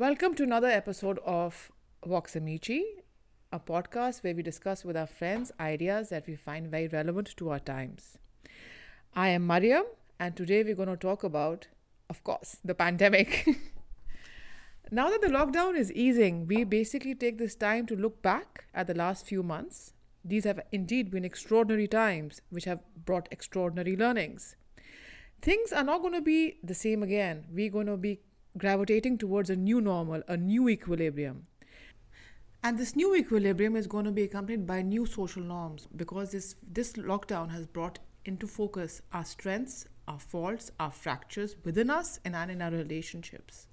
Welcome to another episode of Vox Amici, a podcast where we discuss with our friends ideas that we find very relevant to our times. I am Mariam, and today we're going to talk about, of course, the pandemic. now that the lockdown is easing, we basically take this time to look back at the last few months. These have indeed been extraordinary times, which have brought extraordinary learnings. Things are not going to be the same again. We're going to be gravitating towards a new normal, a new equilibrium. And this new equilibrium is going to be accompanied by new social norms because this, this lockdown has brought into focus our strengths, our faults, our fractures within us and in our relationships.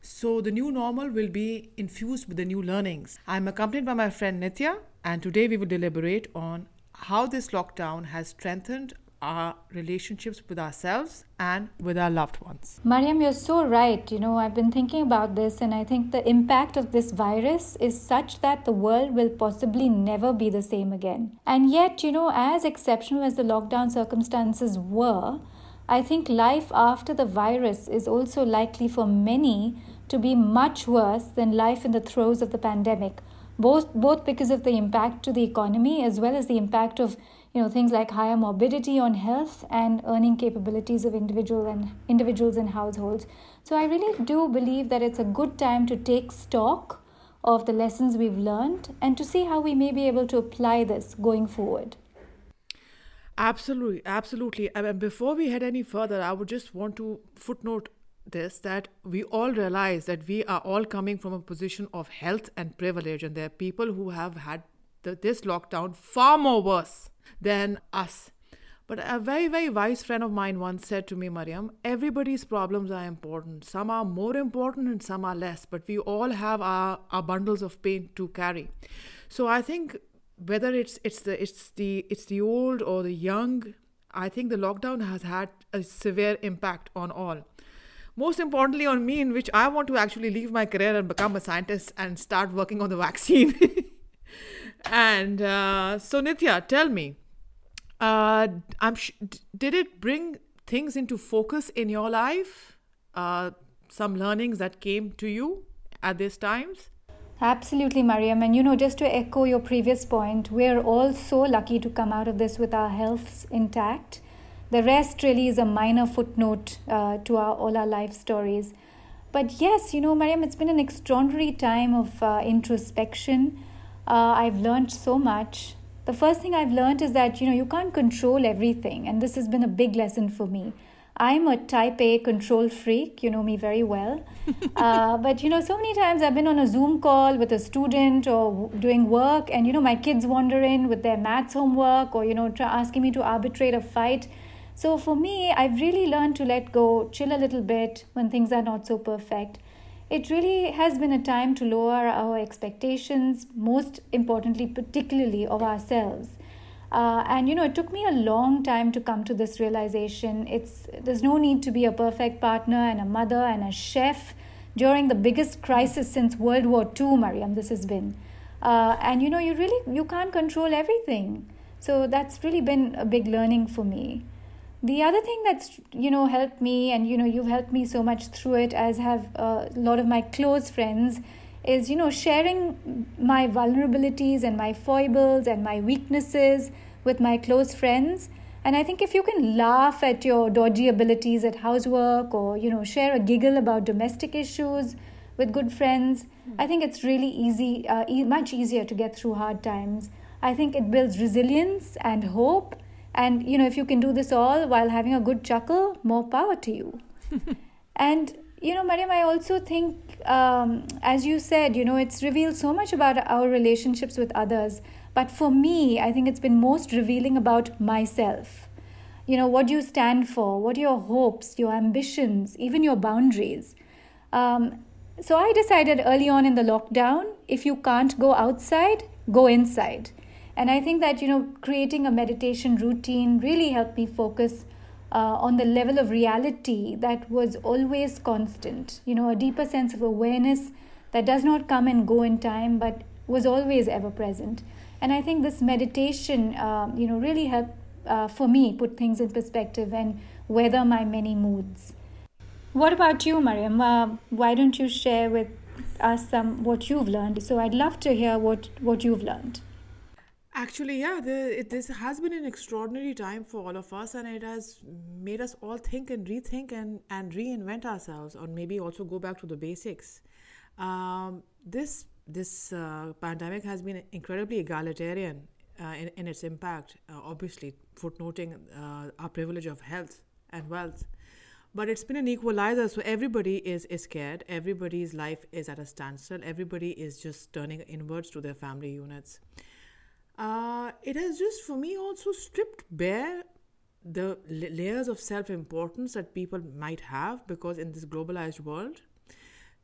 So the new normal will be infused with the new learnings. I'm accompanied by my friend Nitya, and today we will deliberate on how this lockdown has strengthened our relationships with ourselves and with our loved ones. Mariam, you're so right. You know, I've been thinking about this, and I think the impact of this virus is such that the world will possibly never be the same again. And yet, you know, as exceptional as the lockdown circumstances were, I think life after the virus is also likely for many to be much worse than life in the throes of the pandemic, both, both because of the impact to the economy as well as the impact of you know things like higher morbidity on health and earning capabilities of individual and individuals and households. So i really do believe that it's a good time to take stock of the lessons we've learned and to see how we may be able to apply this going forward. Absolutely absolutely. And before we head any further i would just want to footnote this that we all realize that we are all coming from a position of health and privilege and there are people who have had the, this lockdown far more worse than us. But a very, very wise friend of mine once said to me, Mariam, everybody's problems are important. Some are more important and some are less, but we all have our, our bundles of pain to carry. So I think whether it's it's the it's the it's the old or the young, I think the lockdown has had a severe impact on all. Most importantly on me, in which I want to actually leave my career and become a scientist and start working on the vaccine. and uh, so Nitya, tell me, uh, I'm sh- did it bring things into focus in your life? Uh, some learnings that came to you at these times? Absolutely, Mariam. And you know, just to echo your previous point, we're all so lucky to come out of this with our healths intact. The rest really is a minor footnote uh, to our, all our life stories. But yes, you know, Mariam, it's been an extraordinary time of uh, introspection uh, I've learned so much. The first thing I've learned is that you know you can't control everything, and this has been a big lesson for me. I'm a type A control freak, you know me very well. uh, but you know, so many times I've been on a Zoom call with a student or doing work, and you know, my kids wander in with their maths homework or you know, try asking me to arbitrate a fight. So for me, I've really learned to let go, chill a little bit when things are not so perfect it really has been a time to lower our expectations, most importantly, particularly of ourselves. Uh, and you know, it took me a long time to come to this realization. It's there's no need to be a perfect partner and a mother and a chef during the biggest crisis since World War II, Mariam. This has been, uh, and you know, you really you can't control everything. So that's really been a big learning for me the other thing that's you know helped me and you know you've helped me so much through it as have a lot of my close friends is you know sharing my vulnerabilities and my foibles and my weaknesses with my close friends. And i think if you can laugh at your dodgy abilities at housework or you know share a giggle about domestic issues with good friends i think it's really easy uh, e- much easier to get through hard times. I think it builds resilience and hope and you know, if you can do this all while having a good chuckle, more power to you. and you know, Mariam, I also think, um, as you said, you know, it's revealed so much about our relationships with others. But for me, I think it's been most revealing about myself. You know, what do you stand for? What are your hopes, your ambitions, even your boundaries? Um, so I decided early on in the lockdown if you can't go outside, go inside. And I think that, you know, creating a meditation routine really helped me focus uh, on the level of reality that was always constant, you know, a deeper sense of awareness that does not come and go in time, but was always ever present. And I think this meditation, uh, you know, really helped uh, for me put things in perspective and weather my many moods. What about you, Mariam? Uh, why don't you share with us some what you've learned? So I'd love to hear what what you've learned. Actually, yeah, the, it, this has been an extraordinary time for all of us, and it has made us all think and rethink and, and reinvent ourselves, or maybe also go back to the basics. Um, this this uh, pandemic has been incredibly egalitarian uh, in, in its impact, uh, obviously, footnoting uh, our privilege of health and wealth. But it's been an equalizer, so everybody is, is scared, everybody's life is at a standstill, everybody is just turning inwards to their family units. Uh, it has just, for me, also stripped bare the layers of self importance that people might have because in this globalized world.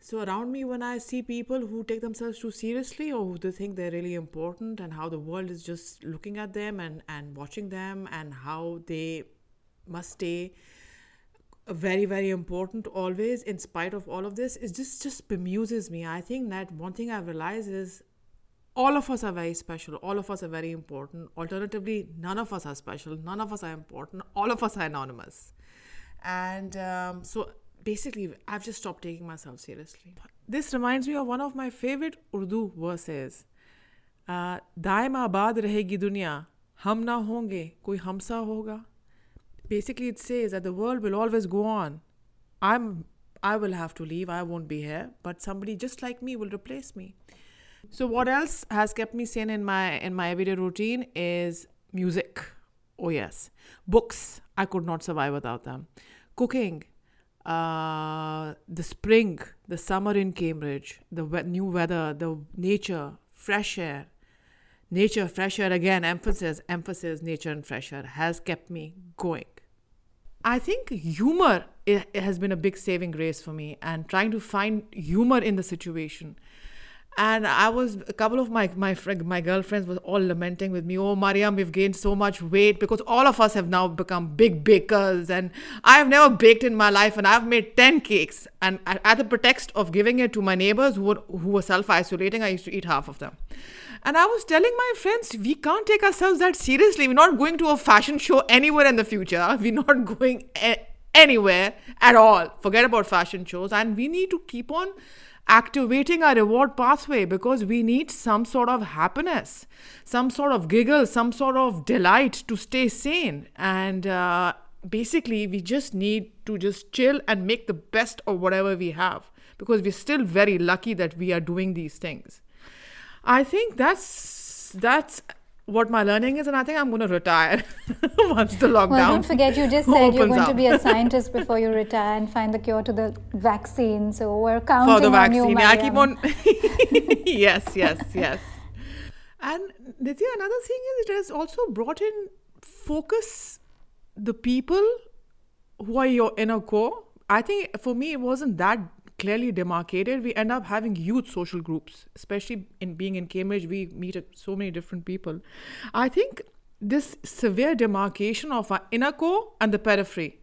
So, around me, when I see people who take themselves too seriously or who they think they're really important, and how the world is just looking at them and, and watching them, and how they must stay very, very important always, in spite of all of this, it just, just bemuses me. I think that one thing I've realized is all of us are very special. All of us are very important. Alternatively none of us are special. None of us are important. All of us are anonymous. And um, so basically i've just stopped taking myself seriously. This reminds me of one of my favorite urdu verses. Daima daim abad rahegi dunya hum na honge koi hamsa hoga. Basically it says that the world will always go on. I'm i will have to leave. I won't be here. But somebody just like me will replace me so what else has kept me sane in my in my everyday routine is music. Oh yes, books. I could not survive without them. Cooking, uh, the spring, the summer in Cambridge, the we- new weather, the nature, fresh air. Nature, fresh air again, emphasis, emphasis, nature and fresh air has kept me going. I think humor it has been a big saving grace for me and trying to find humor in the situation and I was a couple of my my my girlfriends were all lamenting with me. Oh, Mariam, we've gained so much weight because all of us have now become big bakers, and I have never baked in my life, and I've made ten cakes, and at the pretext of giving it to my neighbors who were who were self isolating, I used to eat half of them. And I was telling my friends, we can't take ourselves that seriously. We're not going to a fashion show anywhere in the future. We're not going a- anywhere at all. Forget about fashion shows, and we need to keep on activating our reward pathway because we need some sort of happiness, some sort of giggle, some sort of delight to stay sane. And uh, basically, we just need to just chill and make the best of whatever we have because we're still very lucky that we are doing these things. I think that's that's what my learning is, and I think I'm going to retire once the lockdown. Well, don't forget, you just said you're going up. to be a scientist before you retire and find the cure to the vaccine. So we're counting for the vaccine. on you, I keep on. yes, yes, yes. And Nithya, another thing is it has also brought in focus the people who are your inner core. I think for me, it wasn't that clearly demarcated, we end up having huge social groups, especially in being in Cambridge, we meet so many different people. I think this severe demarcation of our inner core and the periphery,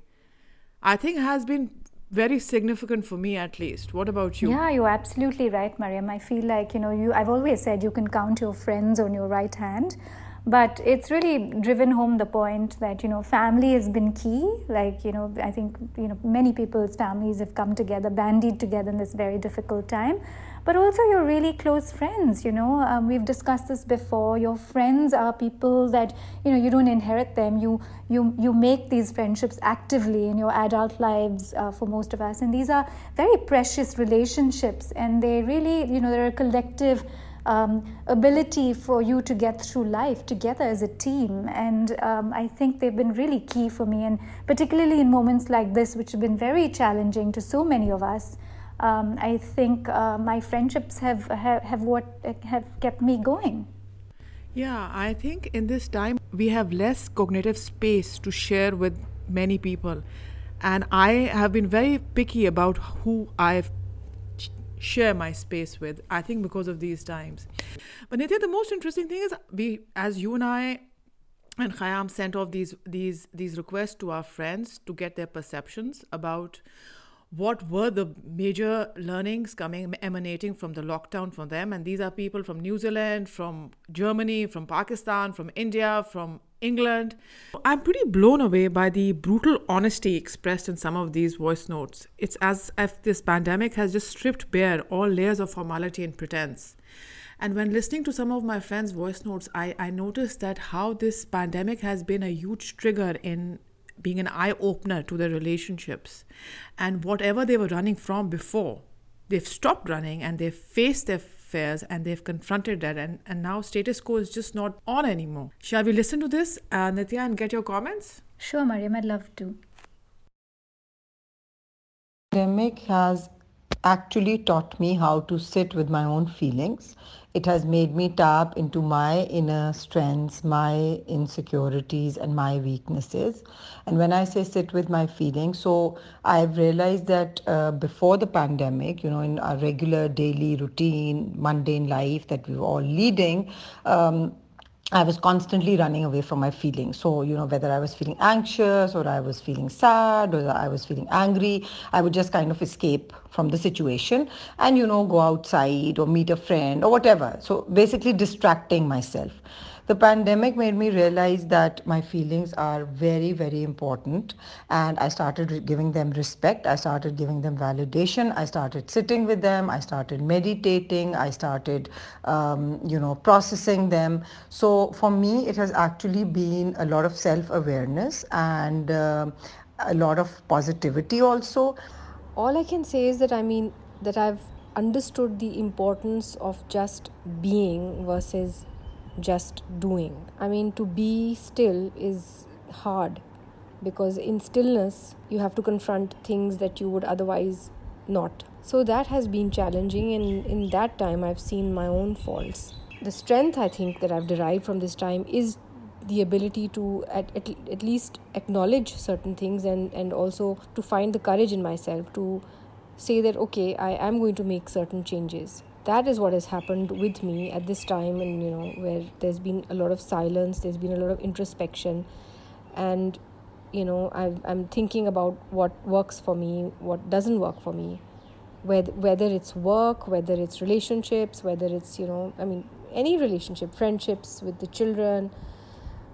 I think has been very significant for me at least. What about you? Yeah, you're absolutely right, Mariam. I feel like, you know, you I've always said you can count your friends on your right hand but it's really driven home the point that you know family has been key. Like you know i think you know many people's families have come together bandied together in this very difficult time. But also your really close friends you know. Um, we've discussed this before. Your friends are people that you know you don't inherit them. You you you make these friendships actively in your adult lives uh, for most of us. And these are very precious relationships. And they really you know they're a collective um, ability for you to get through life together as a team. And um, I think they've been really key for me, and particularly in moments like this, which have been very challenging to so many of us. Um, I think uh, my friendships have, have, have what have kept me going. Yeah, I think in this time we have less cognitive space to share with many people. And I have been very picky about who I've share my space with. I think because of these times. But Nithya, the most interesting thing is we, as you and I and Khayyam sent off these these these requests to our friends to get their perceptions about what were the major learnings coming emanating from the lockdown for them and these are people from new zealand from germany from pakistan from india from England. I'm pretty blown away by the brutal honesty expressed in some of these voice notes. It's as if this pandemic has just stripped bare all layers of formality and pretense. And when listening to some of my friends' voice notes, I, I noticed that how this pandemic has been a huge trigger in being an eye opener to their relationships. And whatever they were running from before, they've stopped running and they've faced their fears and they've confronted that. And, and now status quo is just not on anymore. Shall we listen to this, uh, Nitya, and get your comments? Sure, Mariam, I'd love to. Pandemic has actually taught me how to sit with my own feelings. It has made me tap into my inner strengths, my insecurities, and my weaknesses. And when I say sit with my feelings, so I've realized that uh, before the pandemic, you know, in our regular daily routine, mundane life that we were all leading, um, I was constantly running away from my feelings. So, you know, whether I was feeling anxious or I was feeling sad or I was feeling angry, I would just kind of escape from the situation and, you know, go outside or meet a friend or whatever. So basically distracting myself the pandemic made me realize that my feelings are very, very important. And I started giving them respect. I started giving them validation. I started sitting with them. I started meditating. I started, um, you know, processing them. So for me, it has actually been a lot of self-awareness and uh, a lot of positivity also. All I can say is that I mean that I've understood the importance of just being versus just doing. I mean, to be still is hard because in stillness, you have to confront things that you would otherwise not. So that has been challenging, and in that time, I've seen my own faults. The strength I think that I've derived from this time is the ability to at, at, at least acknowledge certain things and, and also to find the courage in myself to say that okay i am going to make certain changes that is what has happened with me at this time and you know where there's been a lot of silence there's been a lot of introspection. And you know I'm, I'm thinking about what works for me what doesn't work for me. Whether, whether it's work whether it's relationships whether it's you know i mean any relationship friendships with the children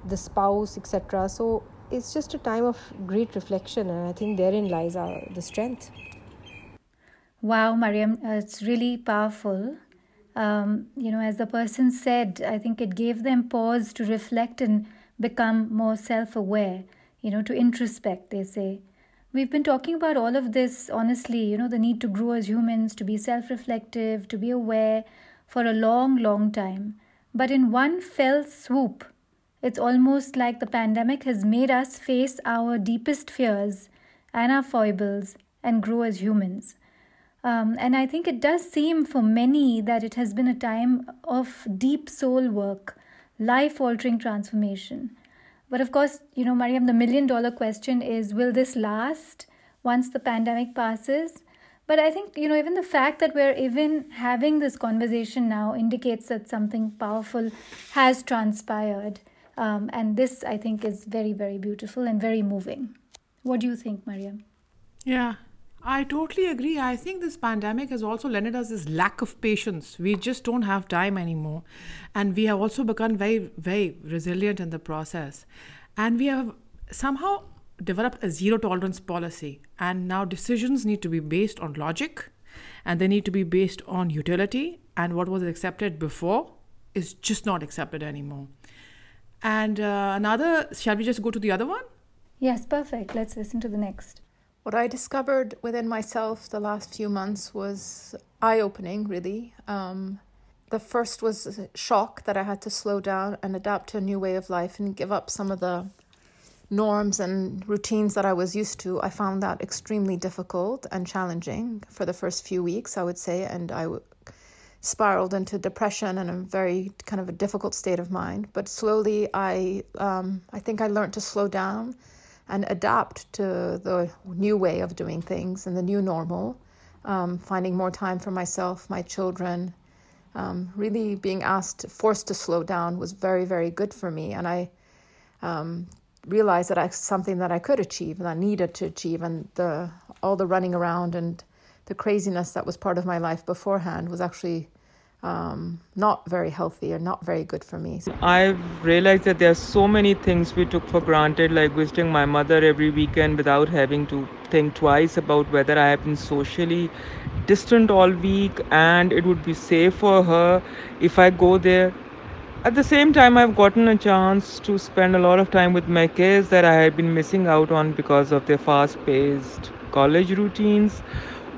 the spouse etc so it's just a time of great reflection and i think therein lies our the strength Wow, Mariam, uh, it's really powerful. Um, you know, as the person said, I think it gave them pause to reflect and become more self aware, you know, to introspect, they say. We've been talking about all of this, honestly, you know, the need to grow as humans, to be self reflective, to be aware for a long, long time. But in one fell swoop, it's almost like the pandemic has made us face our deepest fears and our foibles and grow as humans. Um, and I think it does seem for many that it has been a time of deep soul work, life altering transformation. But of course, you know, Mariam, the million dollar question is will this last once the pandemic passes? But I think, you know, even the fact that we're even having this conversation now indicates that something powerful has transpired. Um, and this, I think, is very, very beautiful and very moving. What do you think, Mariam? Yeah, I totally agree. I think this pandemic has also lended us this lack of patience. We just don't have time anymore. And we have also become very, very resilient in the process. And we have somehow developed a zero tolerance policy. And now decisions need to be based on logic and they need to be based on utility. And what was accepted before is just not accepted anymore. And uh, another, shall we just go to the other one? Yes, perfect. Let's listen to the next. What I discovered within myself the last few months was eye opening, really. Um, the first was shock that I had to slow down and adapt to a new way of life and give up some of the norms and routines that I was used to. I found that extremely difficult and challenging for the first few weeks, I would say, and I spiraled into depression and a very kind of a difficult state of mind. But slowly, I um, I think I learned to slow down and adapt to the new way of doing things and the new normal, um, finding more time for myself, my children. Um, really being asked, forced to slow down was very, very good for me. And I um, realized that I something that I could achieve and I needed to achieve. And the all the running around and the craziness that was part of my life beforehand was actually um, not very healthy or not very good for me. I've realized that there are so many things we took for granted, like visiting my mother every weekend without having to think twice about whether I have been socially distant all week and it would be safe for her if I go there. At the same time, I've gotten a chance to spend a lot of time with my kids that I had been missing out on because of their fast paced college routines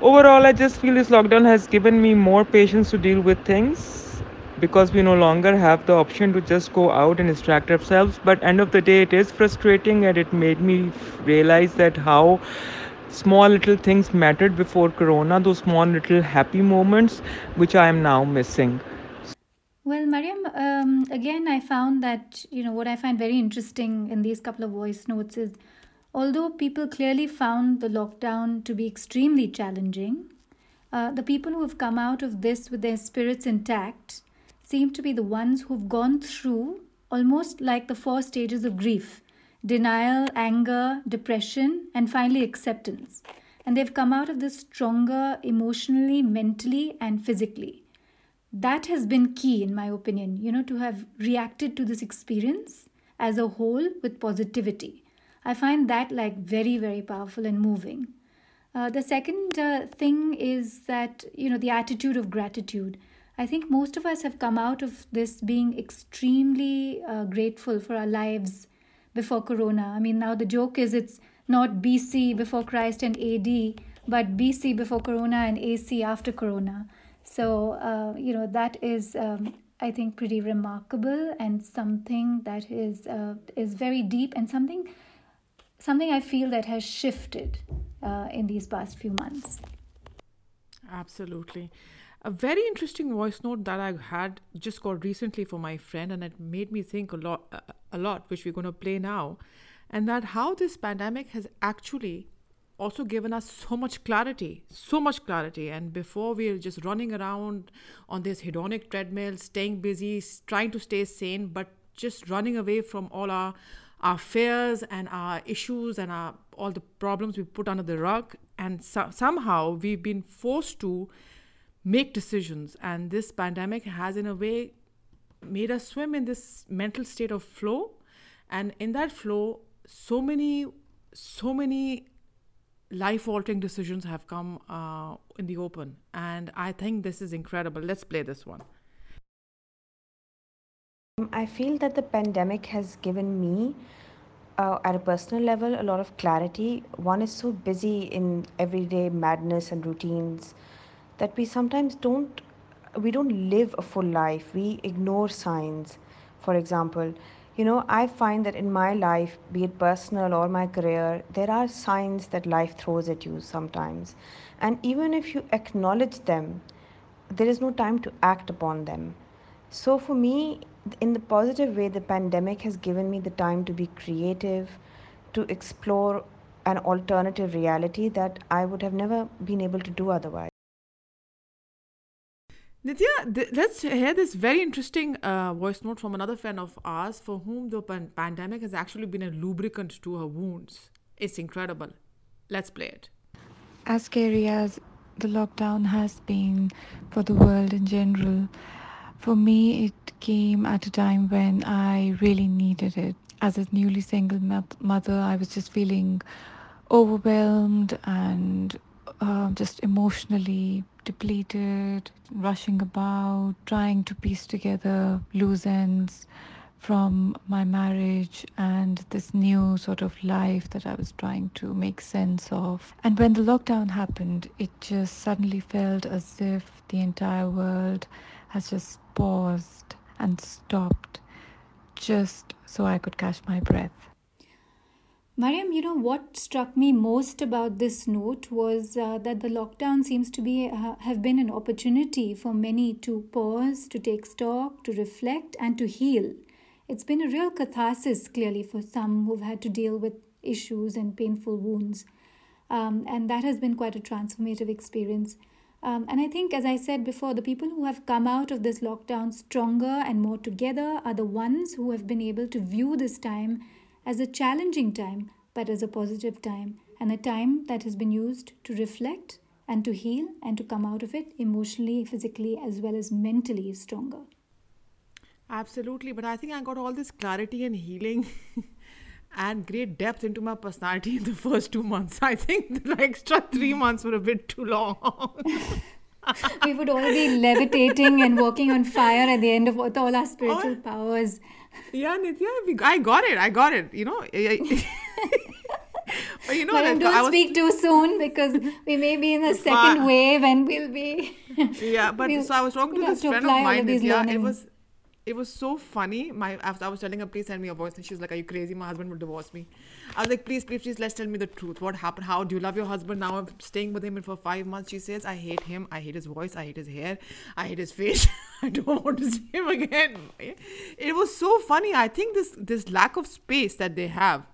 overall i just feel this lockdown has given me more patience to deal with things because we no longer have the option to just go out and distract ourselves. But end of the day it is frustrating and it made me realize that how small little things mattered before corona those small little happy moments which i am now missing. Well, Mariam, um, again, I found that, you know, what I find very interesting in these couple of voice notes is Although people clearly found the lockdown to be extremely challenging, uh, the people who have come out of this with their spirits intact seem to be the ones who've gone through almost like the four stages of grief denial, anger, depression, and finally acceptance. And they've come out of this stronger emotionally, mentally, and physically. That has been key, in my opinion, you know, to have reacted to this experience as a whole with positivity I find that like very, very powerful and moving. Uh, the second uh, thing is that, you know, the attitude of gratitude. I think most of us have come out of this being extremely uh, grateful for our lives before Corona. I mean, now the joke is it's not BC before Christ and AD, but BC before Corona and AC after Corona. So, uh, you know, that is, um, I think, pretty remarkable and something that is uh, is very deep and something something I feel that has shifted uh, in these past few months. Absolutely. A very interesting voice note that I had just got recently for my friend, and it made me think a lot, a lot, which we're going to play now, and that how this pandemic has actually also given us so much clarity, so much clarity. And before we were just running around on this hedonic treadmill, staying busy, trying to stay sane, but just running away from all our our fears and our issues and our all the problems we put under the rug. And so, somehow we've been forced to make decisions. And this pandemic has in a way made us swim in this mental state of flow. And in that flow so many so many life altering decisions have come uh, in the open. And i think this is incredible. Let's play this one I feel that the pandemic has given me, uh, at a personal level, a lot of clarity. One is so busy in everyday madness and routines that we sometimes don't we don't live a full life. We ignore signs. For example, you know, I find that in my life, be it personal or my career, there are signs that life throws at you sometimes. And even if you acknowledge them, there is no time to act upon them. So for me, in the positive way, the pandemic has given me the time to be creative, to explore an alternative reality that I would have never been able to do otherwise. Nitya, th- let's hear this very interesting uh, voice note from another friend of ours for whom the pan- pandemic has actually been a lubricant to her wounds. It's incredible. Let's play it. As scary as the lockdown has been for the world in general, for me, it came at a time when I really needed it. As a newly single mother, I was just feeling overwhelmed and uh, just emotionally depleted, rushing about, trying to piece together loose ends from my marriage and this new sort of life that I was trying to make sense of. And when the lockdown happened, it just suddenly felt as if the entire world has just paused and stopped just so I could catch my breath. Mariam, you know what struck me most about this note was uh, that the lockdown seems to be uh, have been an opportunity for many to pause, to take stock, to reflect, and to heal. It's been a real catharsis, clearly, for some who've had to deal with issues and painful wounds, um, and that has been quite a transformative experience. Um, and I think, as I said before, the people who have come out of this lockdown stronger and more together are the ones who have been able to view this time as a challenging time, but as a positive time, and a time that has been used to reflect and to heal and to come out of it emotionally, physically, as well as mentally stronger. Absolutely, but I think I got all this clarity and healing and great depth into my personality in the first two months. I think the extra three hmm. months were a bit too long. we would all be levitating and walking on fire at the end of all our spiritual oh, powers. Yeah, Nithya, I got it. I got it. You know. but you know, but don't was, speak too soon because we may be in the second wave and we'll be. yeah, but we'll, so I was talking to this friend of mine. Yeah, it was it was so funny. My after I was telling her, please send me a voice, and she was like, "Are you crazy? My husband will divorce me." I was like, "Please, please, please, let's tell me the truth. What happened? How do you love your husband? Now I'm staying with him for five months." She says, "I hate him. I hate his voice. I hate his hair. I hate his face. I don't want to see him again." It was so funny. I think this this lack of space that they have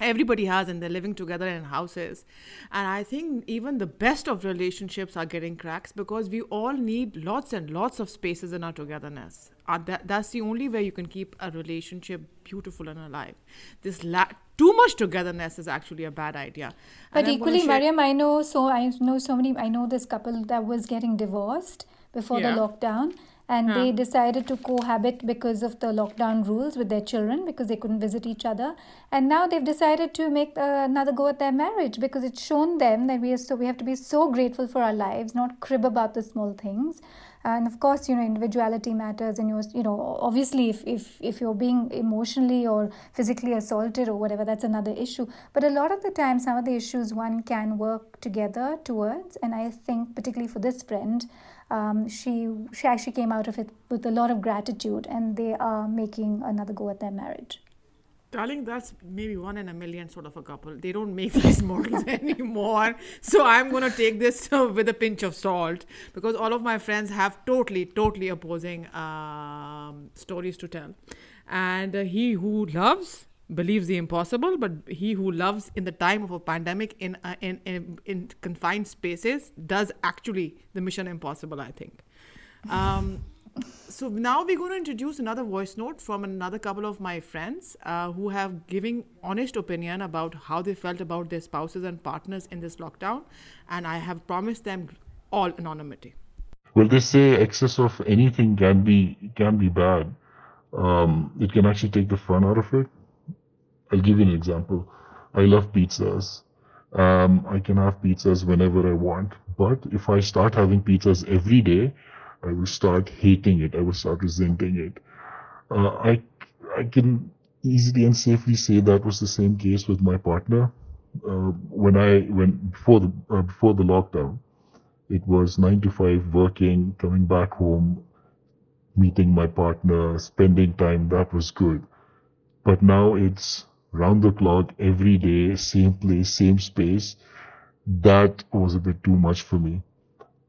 everybody has and they're living together in houses. And i think even the best of relationships are getting cracks because we all need lots and lots of spaces in our togetherness. Uh, that, that's the only way you can keep a relationship beautiful and alive. This la- too much togetherness is actually a bad idea. But equally mariam i know so i know so many i know this couple that was getting divorced before yeah. the lockdown and huh. they decided to cohabit because of the lockdown rules with their children because they couldn't visit each other. And now they've decided to make uh, another go at their marriage because it's shown them that we are so we have to be so grateful for our lives not crib about the small things. And of course you know individuality matters and you're you know obviously if, if if you're being emotionally or physically assaulted or whatever that's another issue. But a lot of the time some of the issues one can work together towards. And i think particularly for this friend um, she she actually came out of it with a lot of gratitude, and they are making another go at their marriage. Darling, that's maybe one in a million sort of a couple. They don't make these models anymore. So I'm going to take this with a pinch of salt because all of my friends have totally, totally opposing um, stories to tell. And uh, he who loves believes the impossible, but he who loves in the time of a pandemic in, uh, in, in, in confined spaces does actually the mission impossible, I think. Um, so now we're going to introduce another voice note from another couple of my friends uh, who have giving honest opinion about how they felt about their spouses and partners in this lockdown, and I have promised them all anonymity. Well, they say excess of anything can be can be bad. Um, it can actually take the fun out of it. I'll give you an example. I love pizzas. Um, I can have pizzas whenever I want. But if I start having pizzas every day, I will start hating it. I will start resenting it. Uh, I, I can easily and safely say that was the same case with my partner. Uh, when I went before the uh, before the lockdown, it was nine to five working, coming back home, meeting my partner, spending time. That was good. But now it's round the clock, every day, same place, same space, that was a bit too much for me.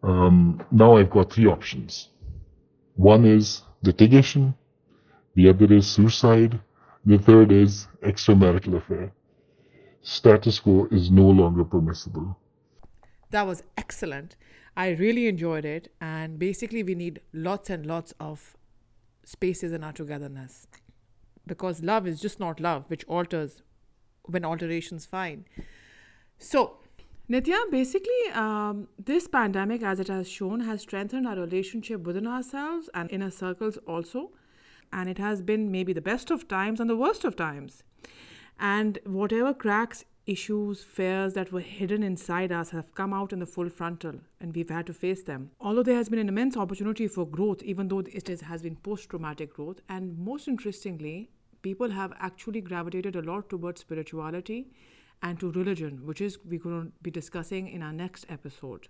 Um, now I've got three options. One is litigation, the other is suicide, the third is extramarital affair. Status quo is no longer permissible. That was excellent. I really enjoyed it. And basically, we need lots and lots of spaces in our togetherness because love is just not love, which alters when alterations fine. So, Nithya, basically, um, this pandemic, as it has shown, has strengthened our relationship within ourselves and inner circles also. And it has been maybe the best of times and the worst of times. And whatever cracks, issues, fears that were hidden inside us have come out in the full frontal, and we've had to face them. Although there has been an immense opportunity for growth, even though it has been post traumatic growth, and most interestingly, people have actually gravitated a lot towards spirituality and to religion, which is we're going to be discussing in our next episode.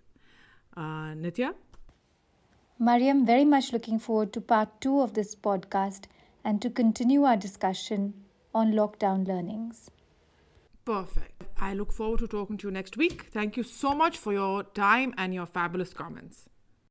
Uh, Nithya? Mariam, very much looking forward to part two of this podcast and to continue our discussion on lockdown learnings. Perfect. I look forward to talking to you next week. Thank you so much for your time and your fabulous comments.